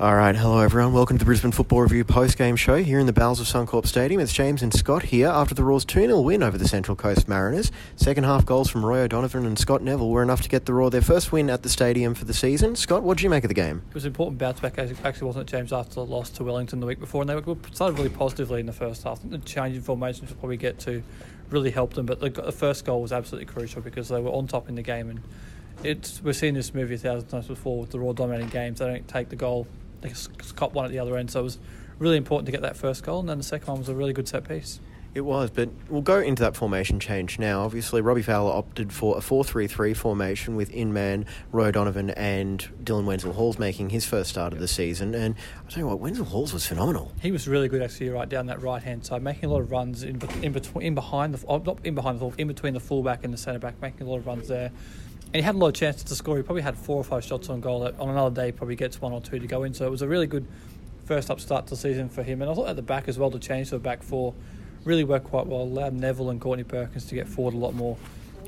All right, hello everyone. Welcome to the Brisbane Football Review post-game show here in the bowels of Suncorp Stadium. It's James and Scott here after the Roar's 2-0 win over the Central Coast Mariners. Second half goals from Roy O'Donovan and Scott Neville were enough to get the Roar their first win at the stadium for the season. Scott, what did you make of the game? It was an important bounce back, actually, wasn't it, James, after the loss to Wellington the week before, and they were started really positively in the first half. The change in formations will probably get to really helped them, but the, the first goal was absolutely crucial because they were on top in the game, and it's we've seen this movie a thousand times before with the Roar dominating games. They don't take the goal they cop one at the other end. So it was really important to get that first goal, and then the second one was a really good set piece. It was, but we'll go into that formation change now. Obviously, Robbie Fowler opted for a 4 3 3 formation with Inman, Roy O'Donovan, and Dylan Wenzel Halls making his first start of the season. And I tell you what, Wenzel Halls was phenomenal. He was really good, actually, right down that right hand side, making a lot of runs in, in between, in behind the, oh, not in behind the, in between the fullback and the centre back, making a lot of runs there. And he had a lot of chances to score. He probably had four or five shots on goal. On another day, probably gets one or two to go in. So it was a really good first up start to the season for him. And I thought at the back as well to change to a back four really worked quite well. Allowed Neville and Courtney Perkins to get forward a lot more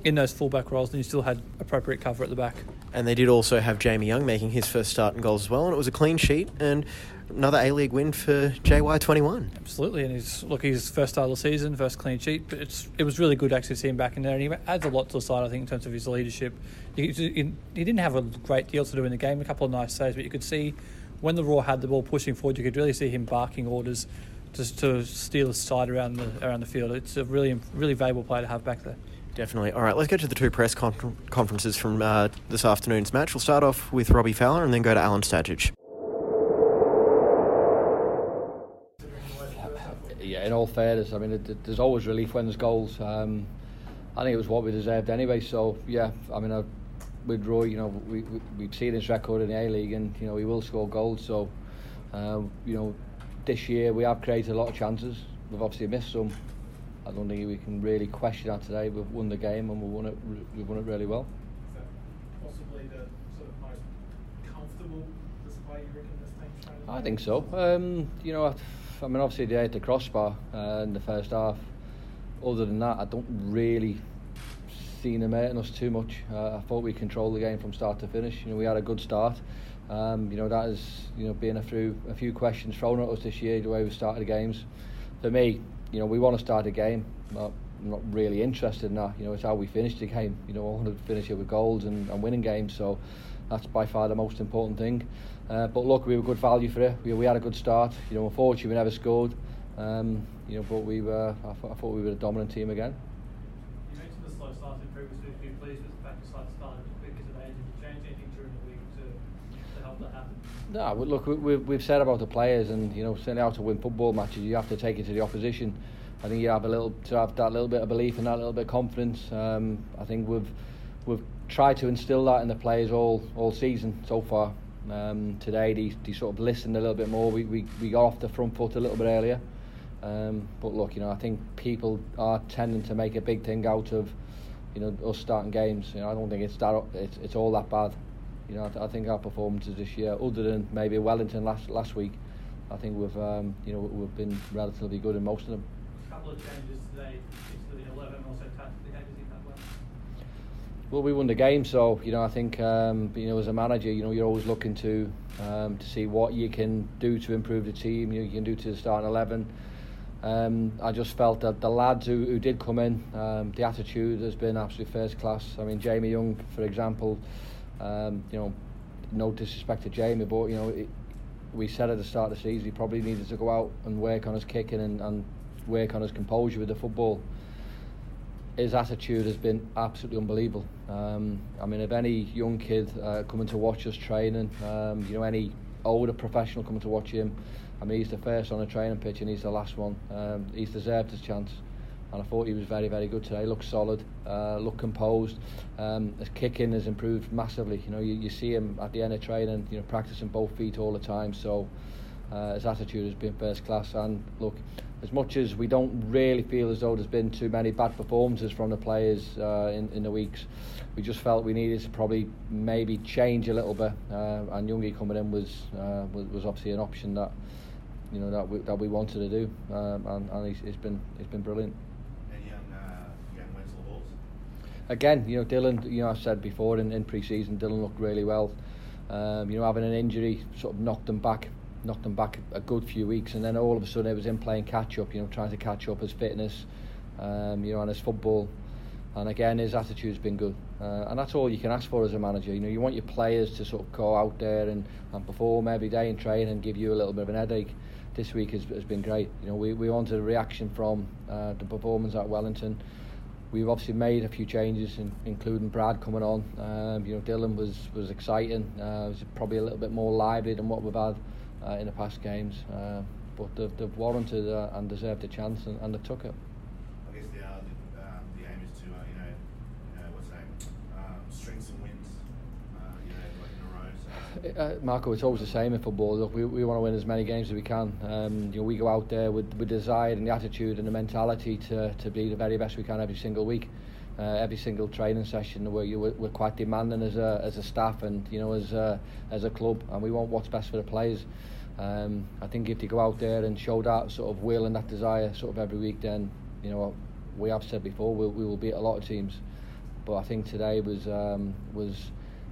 in those fullback roles, and you still had appropriate cover at the back. And they did also have Jamie Young making his first start and goals as well, and it was a clean sheet and another A League win for JY21. Absolutely, and he's look his first start of the season, first clean sheet. But it's it was really good actually to see him back in there, and he adds a lot to the side. I think in terms of his leadership, he, he didn't have a great deal to do in the game, a couple of nice saves, but you could see when the Roar had the ball pushing forward, you could really see him barking orders just to steal a side around the around the field. It's a really really valuable player to have back there. Definitely. All right, let's get to the two press con- conferences from uh, this afternoon's match. We'll start off with Robbie Fowler and then go to Alan Stajcic. Yeah, in all fairness, I mean, it, it, there's always relief when there's goals. Um, I think it was what we deserved anyway. So yeah, I mean, I, with Roy, you know, we, we we've seen his record in the A League, and you know he will score goals. So uh, you know, this year we have created a lot of chances. We've obviously missed some. I don't think we can really question that today. We've won the game and we won it. We've won it really well. Is that Possibly the sort of most comfortable display you reckon this team's. I think so. Um, you know, I mean, obviously they had the crossbar uh, in the first half. Other than that, I don't really see them hurting us too much. Uh, I thought we controlled the game from start to finish. You know, we had a good start. Um, you know, that is, you know, being a few a few questions thrown at us this year, the way we started the games. For me, you know, we want to start a game. I'm not really interested in that. You know, it's how we finish the game. You know, I want to finish it with goals and, and winning games. So that's by far the most important thing. Uh, but look, we were good value for it. We, we had a good start. You know, unfortunately, we never scored. Um, you know, but we were. I, th- I thought we were a dominant team again. You mentioned the slow start in previous weeks. Were you pleased with the fact you started a bit quicker today? Did you change anything during the week to, to help that happen? No, look, we've, we've said about the players, and you know, certainly how to win football matches, you have to take it to the opposition. I think you have a little to have that little bit of belief and that little bit of confidence. Um, I think we've we've tried to instill that in the players all all season so far. Um, today they, they sort of listened a little bit more. We, we we got off the front foot a little bit earlier. Um, but look, you know, I think people are tending to make a big thing out of, you know, us starting games. You know, I don't think it's that it's, it's all that bad. You know, I, I think our performances this year, other than maybe Wellington last last week, I think we've um, you know we've been relatively good in most of them couple of changes today into 11 also tactically. How do you think that went? Well, we won the game, so you know I think um, you know as a manager, you know you're always looking to um, to see what you can do to improve the team. You, know, you can do to the starting eleven. Um, I just felt that the lads who, who did come in, um, the attitude has been absolutely first class. I mean, Jamie Young, for example, um, you know, no disrespect to Jamie, but you know, it, we said at the start of the season he probably needed to go out and work on his kicking and, and work on his composure with the football. His attitude has been absolutely unbelievable. Um, I mean, if any young kid uh, coming to watch us training, um, you know, any older professional coming to watch him, I mean, he's the first on the training pitch and he's the last one. Um, he's deserved his chance. And I thought he was very, very good today. Looked solid, uh, looked composed. Um, his kicking has improved massively. You know, you, you see him at the end of training, you know, practicing both feet all the time. So uh, his attitude has been first class. And look, as much as we don't really feel as though there's been too many bad performances from the players uh, in, in the weeks, we just felt we needed to probably maybe change a little bit. Uh, and Youngie coming in was, uh, was was obviously an option that you know that we, that we wanted to do, um, and, and he's, he's been he's been brilliant. And young, uh, young Halls. Again, you know Dylan. You know I said before in, in pre-season, Dylan looked really well. Um, you know, having an injury sort of knocked him back, knocked him back a good few weeks, and then all of a sudden it was him playing catch up. You know, trying to catch up his fitness, um, you know, and his football. And again, his attitude's been good, uh, and that's all you can ask for as a manager. You know, you want your players to sort of go out there and, and perform every day and train and give you a little bit of an headache. This week has, has been great. You know, we, we wanted a reaction from uh, the performance at Wellington. We've obviously made a few changes, in, including Brad coming on. Um, you know, Dylan was was exciting. Uh, was probably a little bit more lively than what we've had uh, in the past games. Uh, but they've, they've warranted uh, and deserved a chance, and, and they took it. Uh, Marco, it's always the same in football. Look, we, we want to win as many games as we can. Um, you know, we go out there with, with desire and the attitude and the mentality to, to be the very best we can every single week. Uh, every single training session, we're, we're, quite demanding as a, as a staff and you know as a, as a club, and we want what's best for the players. Um, I think if you go out there and show that sort of will and that desire sort of every week, then you know we have said before we'll, we will beat a lot of teams. But I think today was um, was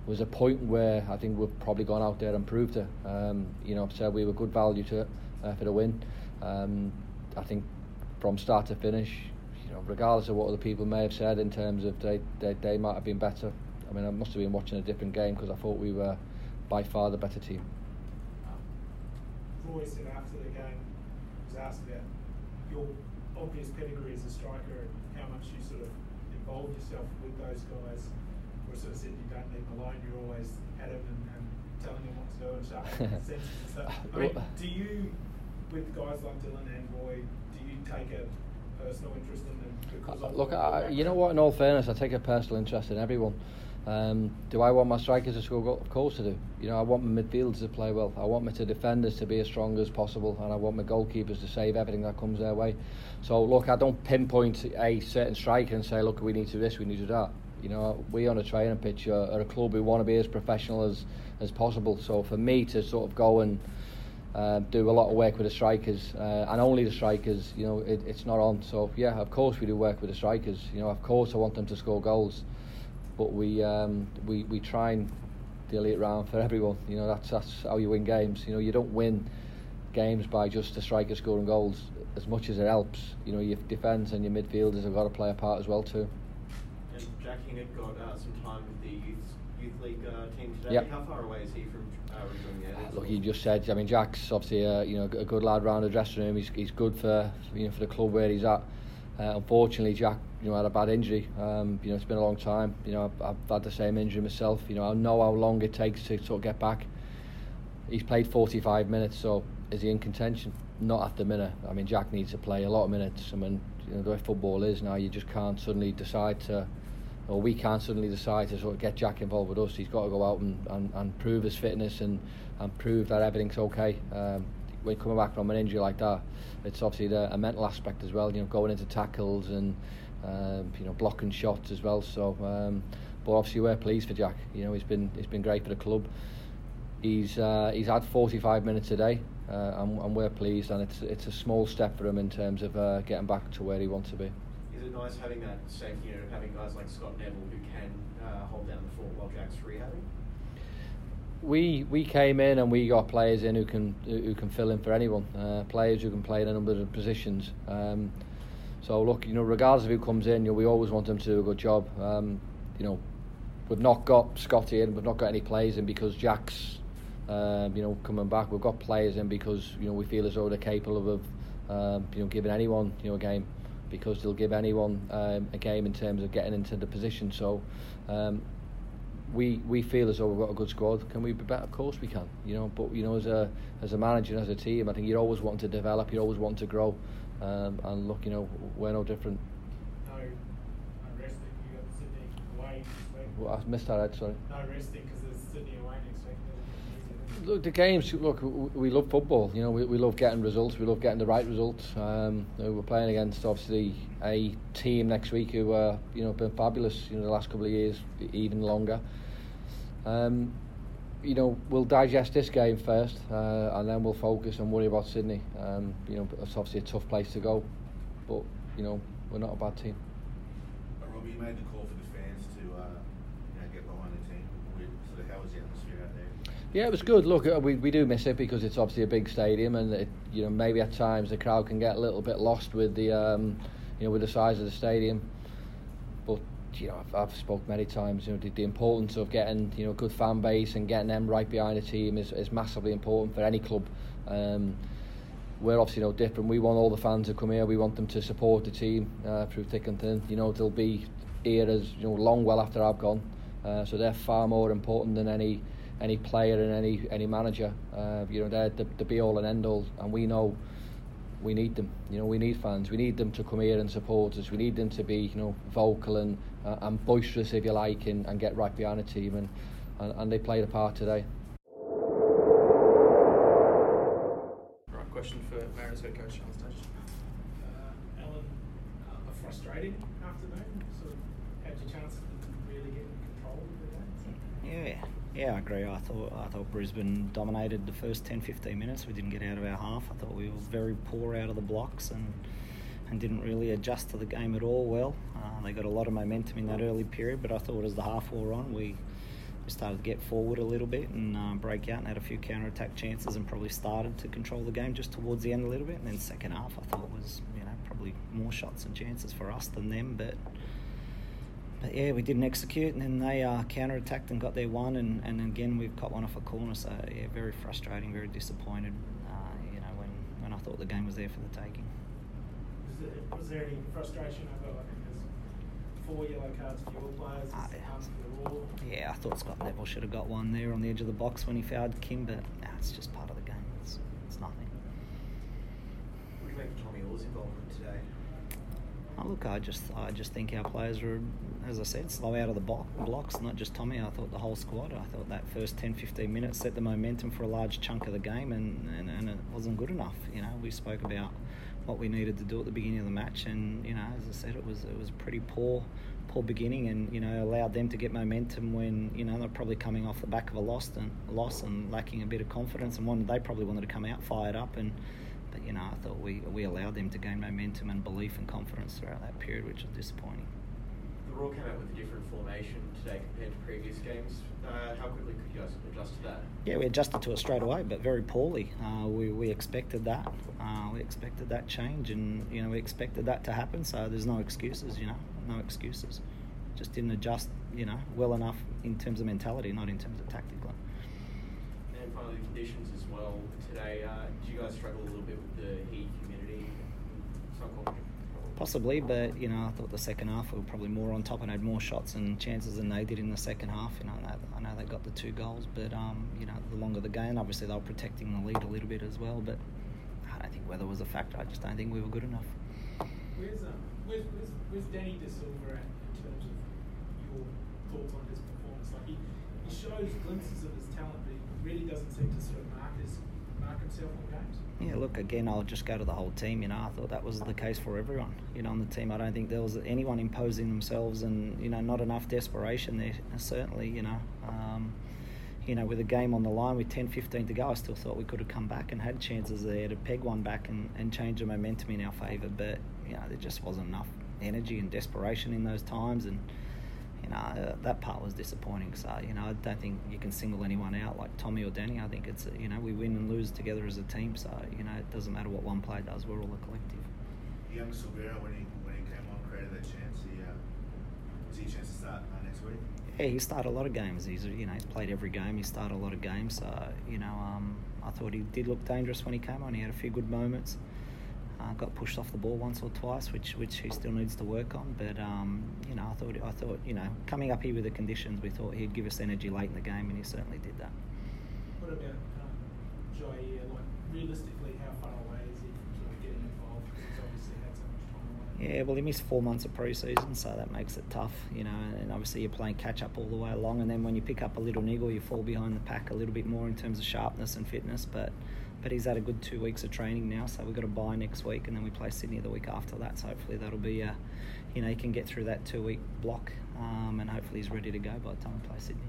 was a point where I think we've probably gone out there and proved it. Um, you know, said we were good value to uh, for the win. Um, I think from start to finish, you know, regardless of what other people may have said in terms of they they, they might have been better. I mean, I must have been watching a different game because I thought we were by far the better team. Roy said after the game, was asked about your obvious pedigree as a striker and how much you sort of involved yourself with those guys. Or sort of said you don't leave them alone, you're always at them and, and telling them what to do and sharpening their senses and stuff. I mean, do you, with guys like Dylan and Roy, do you take a personal interest in them? Because of Look, I, you know what? In all fairness, I take a personal interest in everyone. Um, do I want my strikers to score goals? Of course I do. You know, I want my midfielders to play well. I want my defenders to be as strong as possible, and I want my goalkeepers to save everything that comes their way. So, look, I don't pinpoint a certain striker and say, look, we need to do this, we need to do that. You know, we on a training pitch are, are a club who want to be as professional as as possible. So, for me to sort of go and uh, do a lot of work with the strikers uh, and only the strikers. You know, it, it's not on. So yeah, of course we do work with the strikers. You know, of course I want them to score goals, but we um, we we try and delete it round for everyone. You know, that's that's how you win games. You know, you don't win games by just the striker scoring goals. As much as it helps, you know, your defence and your midfielders have got to play a part as well too. And Jack Hingert got uh, some time with the youth youth league uh, team today. Yep. How far away is he from uh, rejoining the? Look, you just said. I mean, Jack's obviously a, you know a good lad round the dressing room. He's, he's good for you know for the club where he's at. Uh, unfortunately, Jack you know had a bad injury. Um, you know it's been a long time. You know I've, I've had the same injury myself. You know I know how long it takes to sort of get back. He's played 45 minutes, so is he in contention? Not at the minute. I mean, Jack needs to play a lot of minutes. I mean, you know the way football is now, you just can't suddenly decide to or we can't suddenly decide to sort of get Jack involved with us. He's got to go out and, and, and prove his fitness and, and prove that everything's okay. Um, when coming back from an injury like that, it's obviously the, a mental aspect as well. You know, going into tackles and um, you know blocking shots as well. So, um, but obviously we're pleased for Jack. You know, he's been he's been great for the club. He's uh, he's had 45 minutes a day, uh, and, and we're pleased. And it's it's a small step for him in terms of uh, getting back to where he wants to be. Nice having that safety net of having guys like Scott Neville who can uh, hold down the fort while Jack's rehabbing? we we came in and we got players in who can who can fill in for anyone. Uh, players who can play in a number of positions. Um, so look, you know, regardless of who comes in, you know, we always want them to do a good job. Um, you know, we've not got Scotty in, we've not got any players in because Jack's, um, you know, coming back. We've got players in because you know we feel as though they're capable of, um, you know, giving anyone you know a game because they'll give anyone um, a game in terms of getting into the position. So. Um, we we feel as though we've got a good squad. Can we be better? Of course we can. You know, but you know, as a as a manager and as a team, I think you always want to develop. You always want to grow. Um, and look, you know, we're no different. No, resting. You got away next week. Well, I missed that. Sorry. No resting because there's Sydney away next week. Look, the games. Look, we love football. You know, we, we love getting results. We love getting the right results. Um, you know, we're playing against obviously a team next week who uh, you know been fabulous. You know, the last couple of years, even longer. Um, you know, we'll digest this game first, uh, and then we'll focus and worry about Sydney. Um, you know, it's obviously a tough place to go, but you know, we're not a bad team. Robbie, you made the call for the fans to, uh, you know, get behind the team. bit. Sort of how was the atmosphere out there? Yeah, it was good. Look, uh, we, we do miss it because it's obviously a big stadium, and it, you know maybe at times the crowd can get a little bit lost with the um, you know with the size of the stadium. But you know I've, I've spoke many times. You know the, the importance of getting you know a good fan base and getting them right behind the team is, is massively important for any club. Um, we're obviously no different. We want all the fans to come here. We want them to support the team uh, through thick and thin. You know they'll be here as you know long well after I've gone. Uh, so they're far more important than any any player and any any manager. Uh, you know, they're the, the be all and end all, and we know we need them. You know, we need fans. We need them to come here and support us. We need them to be, you know, vocal and uh, and boisterous, if you like, and, and get right behind the team. And, and and they played a part today. Right, question for Mariners head coach on stage. Uh, Alan, uh, a frustrating afternoon. Sort of had your chance to really get control of the game. Yeah, yeah, I agree. I thought I thought Brisbane dominated the first 10, 15 minutes. We didn't get out of our half. I thought we were very poor out of the blocks and and didn't really adjust to the game at all. Well, uh, they got a lot of momentum in that early period, but I thought as the half wore on, we we started to get forward a little bit and uh, break out and had a few counter attack chances and probably started to control the game just towards the end a little bit. And then second half, I thought was you know probably more shots and chances for us than them, but but yeah, we didn't execute, and then they uh, counter attacked and got their one, and, and again we've got one off a corner. So yeah, very frustrating, very disappointed. Uh, you know when, when I thought the game was there for the taking. Was there, was there any frustration over? I think there's four yellow cards for your players, Ah, it's yeah. the Yeah, I thought Scott Neville should have got one there on the edge of the box when he fouled Kim, but nah, it's just part of the game. It's, it's nothing. What do you make of Tommy Oar's involvement today? Oh, look, I just I just think our players were, as I said, slow out of the blocks. Not just Tommy. I thought the whole squad. I thought that first 10, 15 minutes set the momentum for a large chunk of the game, and, and, and it wasn't good enough. You know, we spoke about what we needed to do at the beginning of the match, and you know, as I said, it was it was a pretty poor poor beginning, and you know, allowed them to get momentum when you know they're probably coming off the back of a loss and loss and lacking a bit of confidence, and one they probably wanted to come out fired up and. You know, I thought we, we allowed them to gain momentum and belief and confidence throughout that period, which was disappointing. The Roar came out with a different formation today compared to previous games. Uh, how quickly could you guys adjust to that? Yeah, we adjusted to it straight away, but very poorly. Uh, we, we expected that. Uh, we expected that change, and you know we expected that to happen. So there's no excuses, you know, no excuses. Just didn't adjust, you know, well enough in terms of mentality, not in terms of tactical. And the conditions as well today. Uh, do you guys struggle a little bit with the heat, humidity, Suncorp? Possibly, but you know, I thought the second half we were probably more on top and had more shots and chances than they did in the second half. You know, I know, I know they got the two goals, but um, you know, the longer the game, obviously they were protecting the lead a little bit as well. But I don't think weather was a factor. I just don't think we were good enough. Where's um, where's, where's, where's Danny De Silva at in terms of your thoughts on his performance? Like he, he shows glimpses of his talent, but he really doesn't seem to sort of mark his himself on games. Yeah, look, again, I'll just go to the whole team. You know, I thought that was the case for everyone. You know, on the team, I don't think there was anyone imposing themselves, and you know, not enough desperation there. Certainly, you know, um, you know, with a game on the line with 10, 15 to go, I still thought we could have come back and had chances there to peg one back and, and change the momentum in our favour. But you know, there just wasn't enough energy and desperation in those times, and you know, uh, that part was disappointing. So, you know, I don't think you can single anyone out like Tommy or Danny. I think it's, uh, you know, we win and lose together as a team. So, you know, it doesn't matter what one player does, we're all a collective. Young Silvera, when he when he came on, created that chance. He uh, was he a chance to start uh, next week? Yeah, he started a lot of games. He's, you know, he's played every game. He started a lot of games. So, you know, um, I thought he did look dangerous when he came on. He had a few good moments. Uh, got pushed off the ball once or twice, which which he still needs to work on. But um, you know, I thought I thought you know coming up here with the conditions, we thought he'd give us energy late in the game, and he certainly did that. What about um, Jair? Like realistically, how far away is he from sort of getting involved? Because he's obviously had so much time away. Yeah, well, he missed four months of pre-season, so that makes it tough, you know. And obviously, you're playing catch-up all the way along, and then when you pick up a little niggle, you fall behind the pack a little bit more in terms of sharpness and fitness. But but he's had a good two weeks of training now, so we've got to buy next week, and then we play Sydney the week after that. So hopefully that'll be, uh, you know, he can get through that two-week block, um, and hopefully he's ready to go by the time we play Sydney.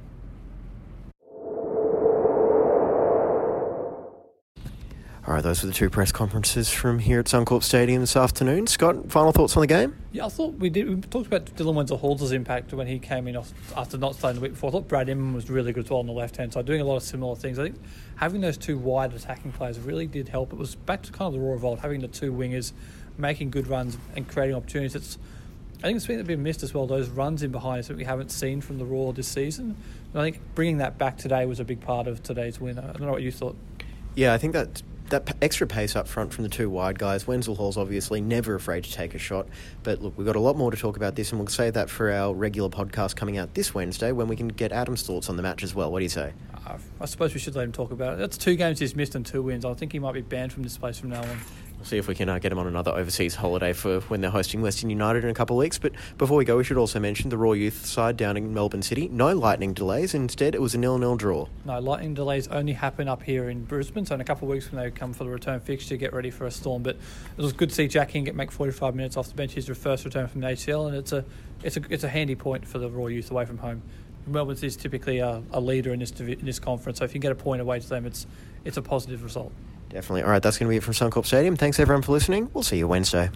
All right, those were the two press conferences from here at Suncorp Stadium this afternoon. Scott, final thoughts on the game? Yeah, I thought we did. We talked about Dylan Wenzel-Hall's impact when he came in after not starting the week before. I thought Brad Inman was really good as well on the left hand side, doing a lot of similar things. I think having those two wide attacking players really did help. It was back to kind of the raw vault, having the two wingers making good runs and creating opportunities. It's I think it's been a bit missed as well. Those runs in behind us that we haven't seen from the Roar this season. And I think bringing that back today was a big part of today's win. I don't know what you thought. Yeah, I think that that extra pace up front from the two wide guys. Wenzel Hall's obviously never afraid to take a shot. But look, we've got a lot more to talk about this, and we'll save that for our regular podcast coming out this Wednesday when we can get Adam's thoughts on the match as well. What do you say? Uh, I suppose we should let him talk about it. That's two games he's missed and two wins. I think he might be banned from this place from now on. We'll see if we can uh, get him on another overseas holiday for when they're hosting Western United in a couple of weeks. But before we go, we should also mention the Roar Youth side down in Melbourne City. No lightning delays. Instead, it was a nil-nil draw. No, lightning delays only happen up here in Brisbane. So in a couple of weeks when they come for the return fixture, get ready for a storm. But it was good to see Jack Hingert make 45 minutes off the bench. His first return from the ACL, and it's a it's a it's a handy point for the Roar Youth away from home. Melbourne is typically a, a leader in this in this conference, so if you get a point away to them, it's it's a positive result. Definitely. All right, that's going to be it from Suncorp Stadium. Thanks everyone for listening. We'll see you Wednesday.